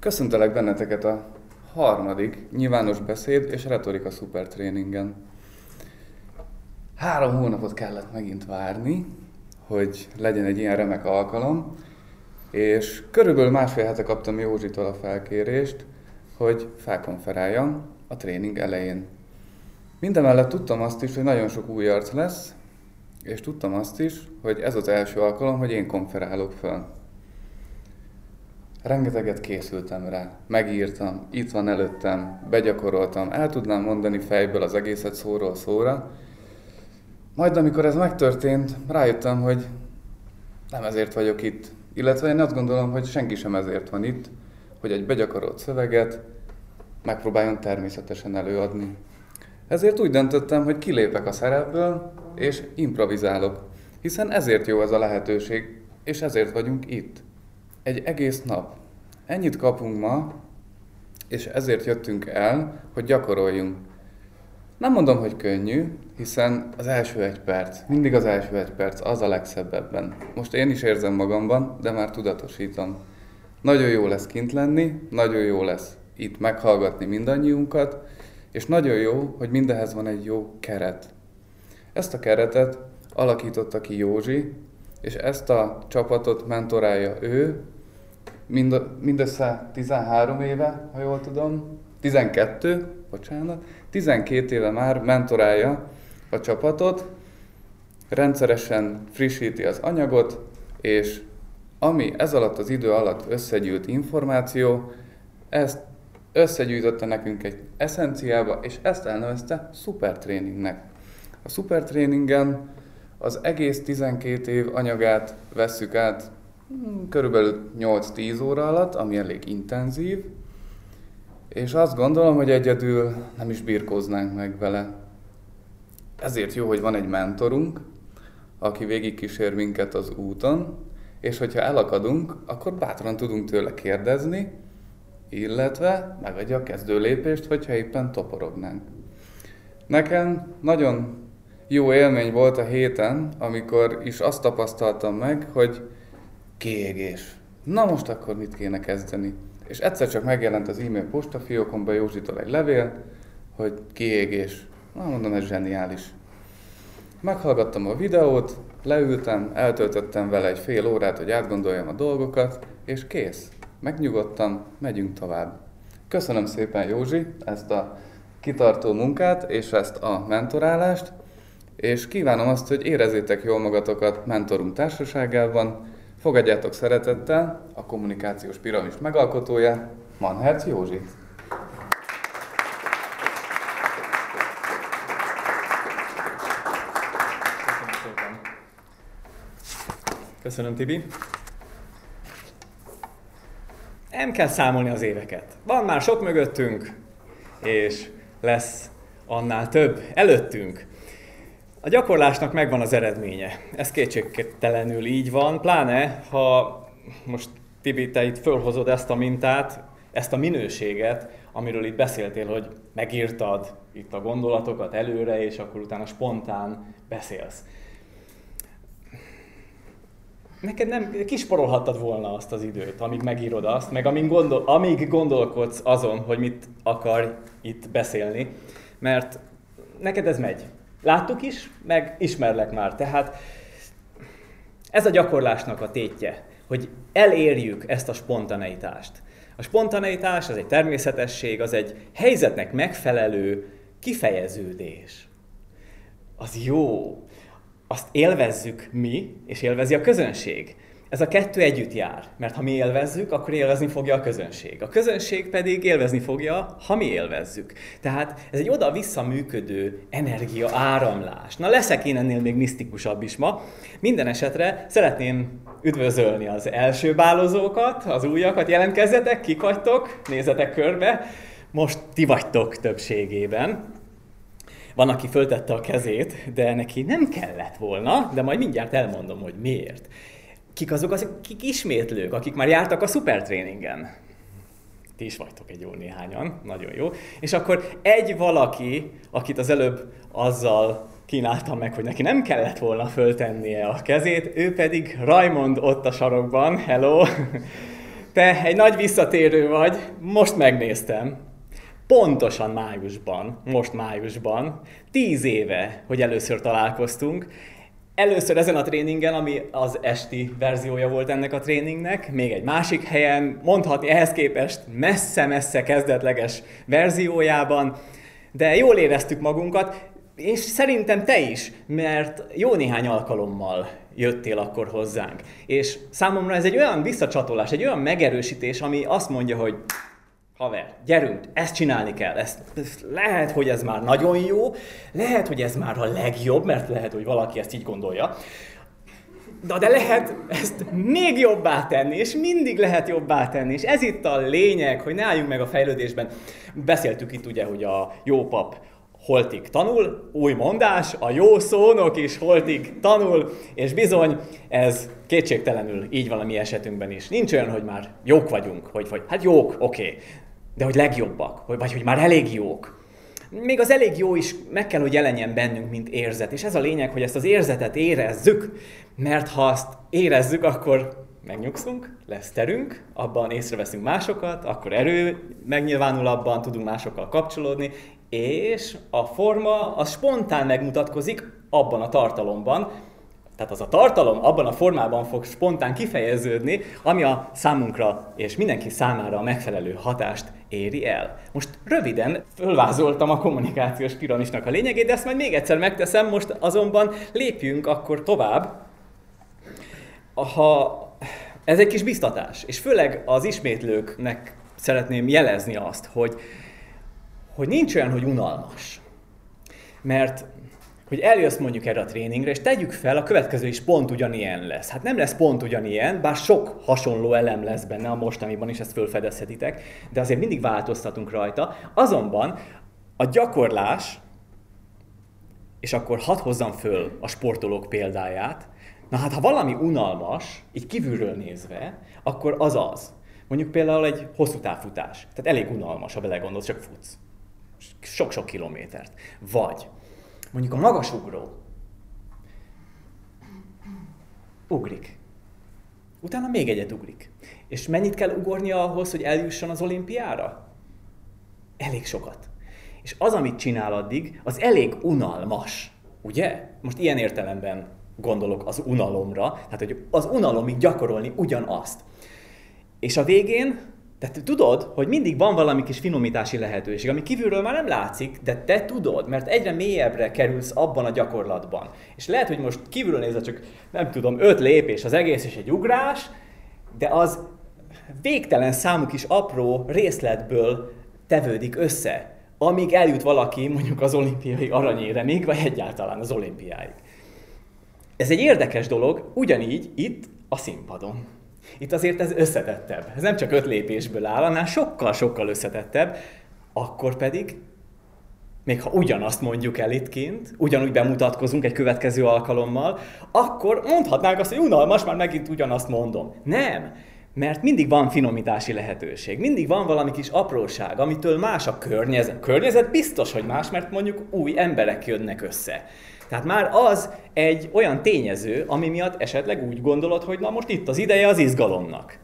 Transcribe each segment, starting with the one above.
Köszöntelek benneteket a harmadik nyilvános beszéd és retorika szupertréningen. Három hónapot kellett megint várni, hogy legyen egy ilyen remek alkalom, és körülbelül másfél hete kaptam Józsitól a felkérést, hogy felkonferáljam a tréning elején. Mindemellett tudtam azt is, hogy nagyon sok új arc lesz, és tudtam azt is, hogy ez az első alkalom, hogy én konferálok fel. Rengeteget készültem rá, megírtam, itt van előttem, begyakoroltam, el tudnám mondani fejből az egészet szóról szóra. Majd amikor ez megtörtént, rájöttem, hogy nem ezért vagyok itt. Illetve én azt gondolom, hogy senki sem ezért van itt, hogy egy begyakorolt szöveget megpróbáljon természetesen előadni. Ezért úgy döntöttem, hogy kilépek a szerepből, és improvizálok. Hiszen ezért jó ez a lehetőség, és ezért vagyunk itt. Egy egész nap. Ennyit kapunk ma, és ezért jöttünk el, hogy gyakoroljunk. Nem mondom, hogy könnyű, hiszen az első egy perc, mindig az első egy perc, az a legszebb ebben. Most én is érzem magamban, de már tudatosítom. Nagyon jó lesz kint lenni, nagyon jó lesz itt meghallgatni mindannyiunkat, és nagyon jó, hogy mindehez van egy jó keret. Ezt a keretet alakította ki Józsi, és ezt a csapatot mentorálja ő, mind, mindössze 13 éve, ha jól tudom, 12, bocsánat, 12 éve már mentorálja a csapatot, rendszeresen frissíti az anyagot, és ami ez alatt az idő alatt összegyűlt információ, ezt összegyűjtötte nekünk egy eszenciába, és ezt elnevezte szupertréningnek. A szupertréningen az egész 12 év anyagát vesszük át körülbelül 8-10 óra alatt, ami elég intenzív, és azt gondolom, hogy egyedül nem is birkóznánk meg vele. Ezért jó, hogy van egy mentorunk, aki végigkísér minket az úton, és hogyha elakadunk, akkor bátran tudunk tőle kérdezni, illetve megadja a kezdő lépést, hogyha éppen toporognánk. Nekem nagyon jó élmény volt a héten, amikor is azt tapasztaltam meg, hogy kiégés. Na most akkor mit kéne kezdeni? És egyszer csak megjelent az e-mail postafiókomba Józsitól egy levél, hogy kiégés. Na mondom, ez zseniális. Meghallgattam a videót, leültem, eltöltöttem vele egy fél órát, hogy átgondoljam a dolgokat, és kész. Megnyugodtam, megyünk tovább. Köszönöm szépen Józsi ezt a kitartó munkát és ezt a mentorálást, és kívánom azt, hogy érezzétek jól magatokat mentorunk társaságában, fogadjátok szeretettel a kommunikációs piramis megalkotója, Manherc Józsi. Köszönöm, Tibi. Nem kell számolni az éveket. Van már sok mögöttünk, és lesz annál több előttünk. A gyakorlásnak megvan az eredménye. Ez kétségtelenül így van, pláne ha most Tibi, te itt fölhozod ezt a mintát, ezt a minőséget, amiről itt beszéltél, hogy megírtad itt a gondolatokat előre, és akkor utána spontán beszélsz neked nem kisporolhattad volna azt az időt, amíg megírod azt, meg amíg, gondol, amíg gondolkodsz azon, hogy mit akar itt beszélni, mert neked ez megy. Láttuk is, meg ismerlek már. Tehát ez a gyakorlásnak a tétje, hogy elérjük ezt a spontaneitást. A spontaneitás az egy természetesség, az egy helyzetnek megfelelő kifejeződés. Az jó, azt élvezzük mi, és élvezi a közönség. Ez a kettő együtt jár, mert ha mi élvezzük, akkor élvezni fogja a közönség. A közönség pedig élvezni fogja, ha mi élvezzük. Tehát ez egy oda-vissza működő energia áramlás. Na leszek én ennél még misztikusabb is ma. Minden esetre szeretném üdvözölni az első bálozókat, az újakat. Jelentkezzetek, kik vagytok, nézzetek körbe. Most ti vagytok többségében. Van, aki föltette a kezét, de neki nem kellett volna, de majd mindjárt elmondom, hogy miért. Kik azok, azok kik ismétlők, akik már jártak a szupertréningen? Ti is vagytok egy jó néhányan, nagyon jó. És akkor egy valaki, akit az előbb azzal kínáltam meg, hogy neki nem kellett volna föltennie a kezét, ő pedig Raymond ott a sarokban, hello! te egy nagy visszatérő vagy, most megnéztem. Pontosan májusban, most májusban, tíz éve, hogy először találkoztunk, Először ezen a tréningen, ami az esti verziója volt ennek a tréningnek, még egy másik helyen, mondhatni ehhez képest messze-messze kezdetleges verziójában, de jól éreztük magunkat, és szerintem te is, mert jó néhány alkalommal jöttél akkor hozzánk. És számomra ez egy olyan visszacsatolás, egy olyan megerősítés, ami azt mondja, hogy haver, gyerünk, ezt csinálni kell. Ezt, ezt lehet, hogy ez már nagyon jó, lehet, hogy ez már a legjobb, mert lehet, hogy valaki ezt így gondolja. De, de lehet ezt még jobbá tenni, és mindig lehet jobbá tenni, és ez itt a lényeg, hogy ne álljunk meg a fejlődésben. Beszéltük itt ugye, hogy a jó pap holtig tanul, új mondás, a jó szónok is holtig tanul, és bizony ez kétségtelenül így van a mi esetünkben is. Nincs olyan, hogy már jók vagyunk, hogy, hogy hát jók, oké, okay, de hogy legjobbak, vagy hogy már elég jók. Még az elég jó is meg kell, hogy jelenjen bennünk, mint érzet. És ez a lényeg, hogy ezt az érzetet érezzük, mert ha azt érezzük, akkor megnyugszunk, lesz terünk, abban észreveszünk másokat, akkor erő megnyilvánul abban, tudunk másokkal kapcsolódni, és a forma az spontán megmutatkozik abban a tartalomban, tehát az a tartalom abban a formában fog spontán kifejeződni, ami a számunkra és mindenki számára a megfelelő hatást éri el. Most röviden fölvázoltam a kommunikációs piramisnak a lényegét, de ezt majd még egyszer megteszem, most azonban lépjünk akkor tovább. Ha ez egy kis biztatás, és főleg az ismétlőknek szeretném jelezni azt, hogy, hogy nincs olyan, hogy unalmas. Mert hogy eljössz mondjuk erre a tréningre, és tegyük fel, a következő is pont ugyanilyen lesz. Hát nem lesz pont ugyanilyen, bár sok hasonló elem lesz benne a mostaniban is, ezt fölfedezhetitek, de azért mindig változtatunk rajta. Azonban a gyakorlás, és akkor hadd hozzam föl a sportolók példáját, na hát ha valami unalmas, így kívülről nézve, akkor az az. Mondjuk például egy hosszú távfutás. Tehát elég unalmas, ha belegondolsz, csak futsz. Sok-sok kilométert. Vagy Mondjuk a magasugró ugrik. Utána még egyet ugrik. És mennyit kell ugornia ahhoz, hogy eljusson az olimpiára? Elég sokat. És az, amit csinál addig, az elég unalmas. Ugye? Most ilyen értelemben gondolok az unalomra, tehát hogy az unalomig gyakorolni ugyanazt. És a végén tehát tudod, hogy mindig van valami kis finomítási lehetőség, ami kívülről már nem látszik, de te tudod, mert egyre mélyebbre kerülsz abban a gyakorlatban. És lehet, hogy most kívülről nézve csak, nem tudom, öt lépés az egész és egy ugrás, de az végtelen számú kis apró részletből tevődik össze, amíg eljut valaki mondjuk az olimpiai aranyéremig, vagy egyáltalán az olimpiáig. Ez egy érdekes dolog, ugyanígy itt a színpadon. Itt azért ez összetettebb. Ez nem csak öt lépésből áll, annál sokkal-sokkal összetettebb. Akkor pedig, még ha ugyanazt mondjuk el itt kint, ugyanúgy bemutatkozunk egy következő alkalommal, akkor mondhatnánk azt, hogy unalmas, már megint ugyanazt mondom. Nem, mert mindig van finomítási lehetőség, mindig van valami kis apróság, amitől más a környezet. A környezet biztos, hogy más, mert mondjuk új emberek jönnek össze. Tehát már az egy olyan tényező, ami miatt esetleg úgy gondolod, hogy na most itt az ideje az izgalomnak.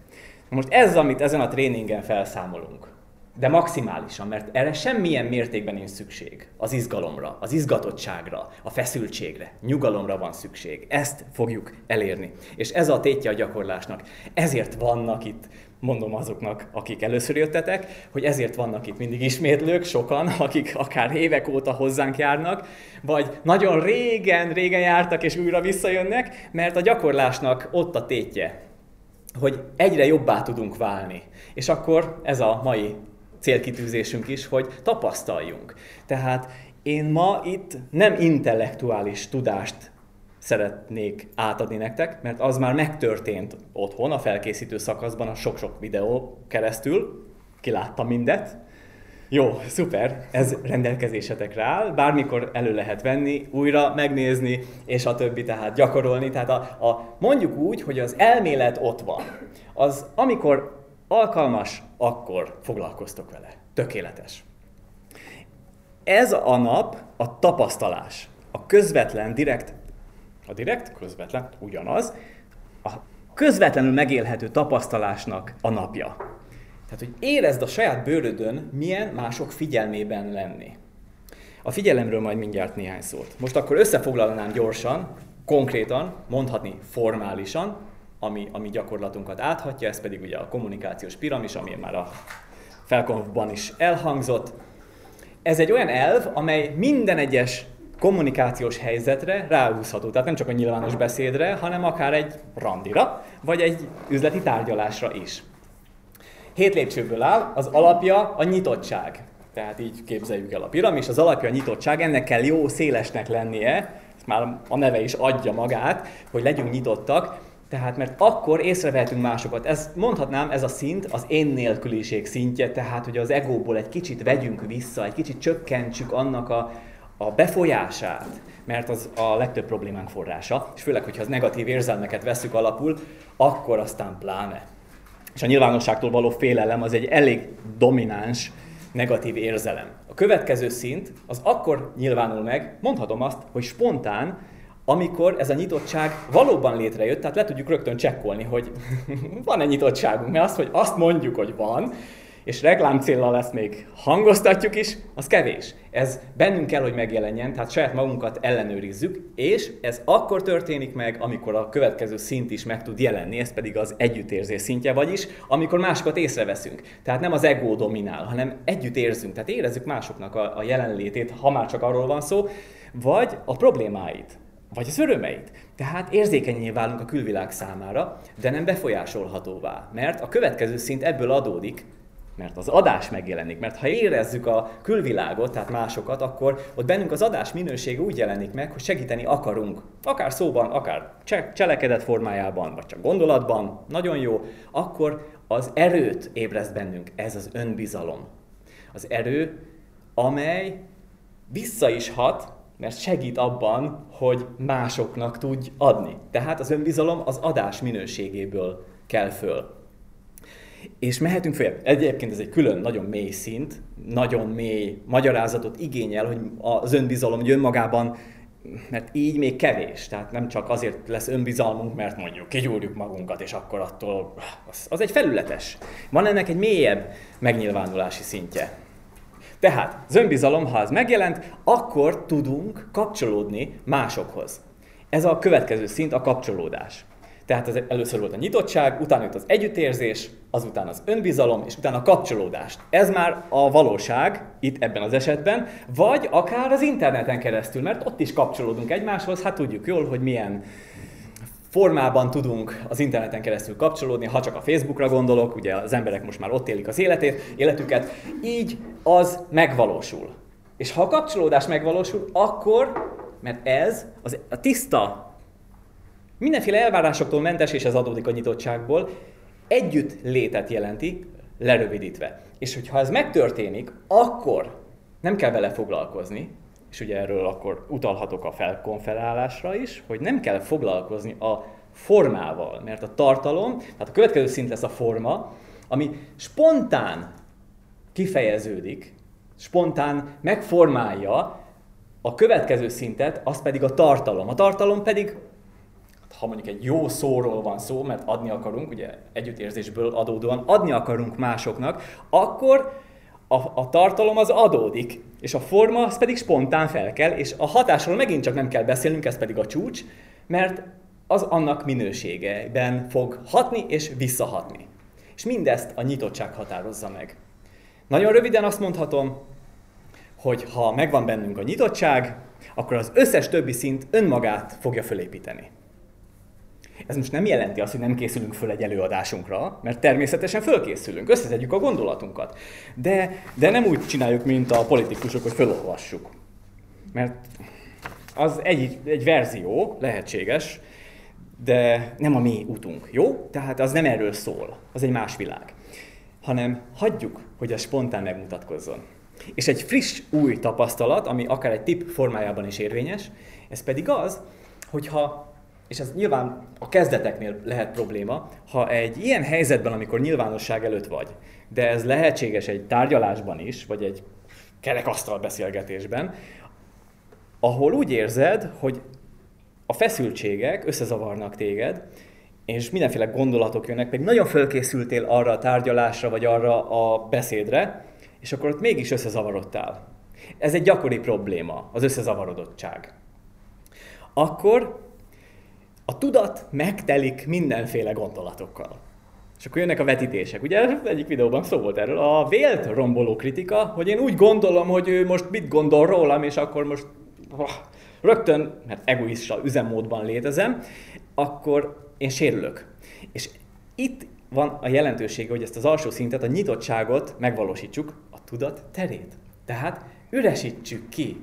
Most ez, amit ezen a tréningen felszámolunk. De maximálisan, mert erre semmilyen mértékben nincs szükség. Az izgalomra, az izgatottságra, a feszültségre, nyugalomra van szükség. Ezt fogjuk elérni. És ez a tétje a gyakorlásnak. Ezért vannak itt mondom azoknak, akik először jöttetek, hogy ezért vannak itt mindig ismétlők, sokan, akik akár évek óta hozzánk járnak, vagy nagyon régen, régen jártak és újra visszajönnek, mert a gyakorlásnak ott a tétje, hogy egyre jobbá tudunk válni. És akkor ez a mai célkitűzésünk is, hogy tapasztaljunk. Tehát én ma itt nem intellektuális tudást szeretnék átadni nektek, mert az már megtörtént otthon, a felkészítő szakaszban, a sok-sok videó keresztül. Kiláttam mindet. Jó, szuper, ez rendelkezésetekre áll, bármikor elő lehet venni, újra megnézni, és a többi, tehát gyakorolni. Tehát a, a, mondjuk úgy, hogy az elmélet ott van. Az, amikor alkalmas, akkor foglalkoztok vele. Tökéletes. Ez a nap a tapasztalás, a közvetlen, direkt a direkt, közvetlen, ugyanaz. A közvetlenül megélhető tapasztalásnak a napja. Tehát, hogy érezd a saját bőrödön, milyen mások figyelmében lenni. A figyelemről majd mindjárt néhány szót. Most akkor összefoglalnám gyorsan, konkrétan, mondhatni formálisan, ami, ami gyakorlatunkat áthatja, ez pedig ugye a kommunikációs piramis, ami már a felkonfban is elhangzott. Ez egy olyan elv, amely minden egyes kommunikációs helyzetre ráhúzható. Tehát nem csak a nyilvános beszédre, hanem akár egy randira, vagy egy üzleti tárgyalásra is. Hét lépcsőből áll, az alapja a nyitottság. Tehát így képzeljük el a piramis, az alapja a nyitottság, ennek kell jó szélesnek lennie, már a neve is adja magát, hogy legyünk nyitottak, tehát, mert akkor észrevehetünk másokat. Ez, mondhatnám, ez a szint az én nélküliség szintje, tehát, hogy az egóból egy kicsit vegyünk vissza, egy kicsit csökkentsük annak a, a befolyását, mert az a legtöbb problémánk forrása, és főleg, hogyha az negatív érzelmeket veszük alapul, akkor aztán pláne. És a nyilvánosságtól való félelem az egy elég domináns negatív érzelem. A következő szint az akkor nyilvánul meg, mondhatom azt, hogy spontán, amikor ez a nyitottság valóban létrejött, tehát le tudjuk rögtön csekkolni, hogy van-e nyitottságunk, mert azt, hogy azt mondjuk, hogy van, és reklám célra ezt még hangoztatjuk is, az kevés. Ez bennünk kell, hogy megjelenjen, tehát saját magunkat ellenőrizzük, és ez akkor történik meg, amikor a következő szint is meg tud jelenni, ez pedig az együttérzés szintje, vagyis amikor másokat észreveszünk. Tehát nem az ego dominál, hanem együtt érzünk, tehát érezzük másoknak a, a jelenlétét, ha már csak arról van szó, vagy a problémáit, vagy az örömeit. Tehát érzékenyé válunk a külvilág számára, de nem befolyásolhatóvá, mert a következő szint ebből adódik, mert az adás megjelenik. Mert ha érezzük a külvilágot, tehát másokat, akkor ott bennünk az adás minősége úgy jelenik meg, hogy segíteni akarunk. Akár szóban, akár cselekedet formájában, vagy csak gondolatban, nagyon jó, akkor az erőt ébreszt bennünk, ez az önbizalom. Az erő, amely vissza is hat, mert segít abban, hogy másoknak tudj adni. Tehát az önbizalom az adás minőségéből kell föl. És mehetünk fel. Egyébként ez egy külön, nagyon mély szint, nagyon mély magyarázatot igényel, hogy az önbizalom, hogy önmagában mert így még kevés. Tehát nem csak azért lesz önbizalmunk, mert mondjuk kigyúrjuk magunkat, és akkor attól az, az egy felületes. Van ennek egy mélyebb megnyilvánulási szintje. Tehát az önbizalom, ha ez megjelent, akkor tudunk kapcsolódni másokhoz. Ez a következő szint, a kapcsolódás. Tehát ez először volt a nyitottság, utána jött az együttérzés, azután az önbizalom, és utána a kapcsolódást. Ez már a valóság, itt ebben az esetben, vagy akár az interneten keresztül, mert ott is kapcsolódunk egymáshoz, hát tudjuk jól, hogy milyen formában tudunk az interneten keresztül kapcsolódni, ha csak a Facebookra gondolok, ugye az emberek most már ott élik az életét, életüket, így az megvalósul. És ha a kapcsolódás megvalósul, akkor, mert ez az, a tiszta mindenféle elvárásoktól mentes, és ez adódik a nyitottságból, együtt létet jelenti, lerövidítve. És hogyha ez megtörténik, akkor nem kell vele foglalkozni, és ugye erről akkor utalhatok a felkonferálásra is, hogy nem kell foglalkozni a formával, mert a tartalom, tehát a következő szint lesz a forma, ami spontán kifejeződik, spontán megformálja a következő szintet, az pedig a tartalom. A tartalom pedig ha mondjuk egy jó szóról van szó, mert adni akarunk, ugye együttérzésből adódóan adni akarunk másoknak, akkor a, a tartalom az adódik, és a forma az pedig spontán fel kell, és a hatásról megint csak nem kell beszélnünk, ez pedig a csúcs, mert az annak minőségeben fog hatni és visszahatni. És mindezt a nyitottság határozza meg. Nagyon röviden azt mondhatom, hogy ha megvan bennünk a nyitottság, akkor az összes többi szint önmagát fogja fölépíteni. Ez most nem jelenti azt, hogy nem készülünk föl egy előadásunkra, mert természetesen fölkészülünk, összeszedjük a gondolatunkat. De, de nem úgy csináljuk, mint a politikusok, hogy felolvassuk. Mert az egy, egy verzió, lehetséges, de nem a mi utunk, jó? Tehát az nem erről szól, az egy más világ. Hanem hagyjuk, hogy a spontán megmutatkozzon. És egy friss, új tapasztalat, ami akár egy tip formájában is érvényes, ez pedig az, hogyha és ez nyilván a kezdeteknél lehet probléma, ha egy ilyen helyzetben, amikor nyilvánosság előtt vagy, de ez lehetséges egy tárgyalásban is, vagy egy kerekasztal beszélgetésben, ahol úgy érzed, hogy a feszültségek összezavarnak téged, és mindenféle gondolatok jönnek, pedig nagyon fölkészültél arra a tárgyalásra, vagy arra a beszédre, és akkor ott mégis összezavarodtál. Ez egy gyakori probléma, az összezavarodottság. Akkor a tudat megtelik mindenféle gondolatokkal. És akkor jönnek a vetítések. Ugye egyik videóban szó volt erről, a vélt romboló kritika, hogy én úgy gondolom, hogy ő most mit gondol rólam, és akkor most oh, rögtön, mert egoista üzemmódban létezem, akkor én sérülök. És itt van a jelentősége, hogy ezt az alsó szintet, a nyitottságot megvalósítsuk, a tudat terét. Tehát üresítsük ki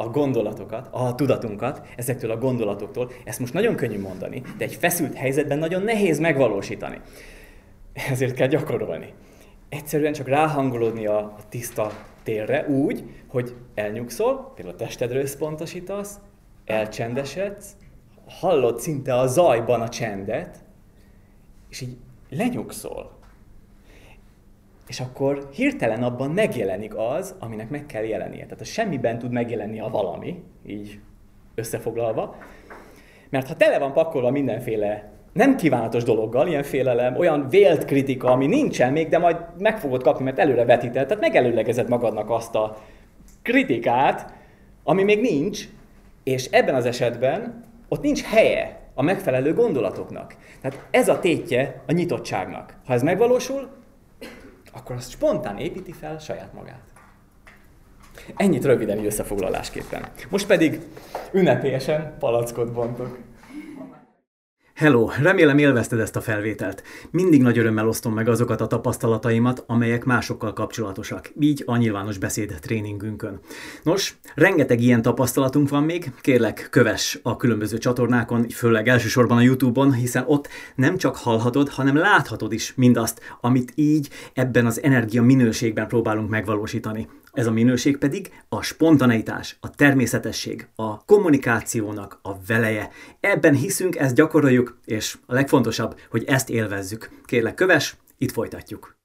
a gondolatokat, a tudatunkat ezektől a gondolatoktól. Ezt most nagyon könnyű mondani, de egy feszült helyzetben nagyon nehéz megvalósítani. Ezért kell gyakorolni. Egyszerűen csak ráhangolódni a tiszta térre úgy, hogy elnyugszol, például a testedre összpontosítasz, elcsendesedsz, hallod szinte a zajban a csendet, és így lenyugszol. És akkor hirtelen abban megjelenik az, aminek meg kell jelennie. Tehát a semmiben tud megjelenni a valami, így összefoglalva. Mert ha tele van pakolva mindenféle nem kívánatos dologgal, ilyen félelem, olyan vélt kritika, ami nincsen még, de majd meg fogod kapni, mert előre vetített, tehát megelőlegezed magadnak azt a kritikát, ami még nincs, és ebben az esetben ott nincs helye a megfelelő gondolatoknak. Tehát ez a tétje a nyitottságnak. Ha ez megvalósul, akkor azt spontán építi fel saját magát. Ennyit röviden összefoglalásképpen. Most pedig ünnepélyesen palackot bontok. Hello, remélem élvezted ezt a felvételt. Mindig nagy örömmel osztom meg azokat a tapasztalataimat, amelyek másokkal kapcsolatosak, így a nyilvános beszéd tréningünkön. Nos, rengeteg ilyen tapasztalatunk van még, kérlek kövess a különböző csatornákon, főleg elsősorban a Youtube-on, hiszen ott nem csak hallhatod, hanem láthatod is mindazt, amit így ebben az energia minőségben próbálunk megvalósítani. Ez a minőség pedig a spontaneitás, a természetesség, a kommunikációnak a veleje. Ebben hiszünk, ezt gyakoroljuk, és a legfontosabb, hogy ezt élvezzük. Kérlek, köves, itt folytatjuk.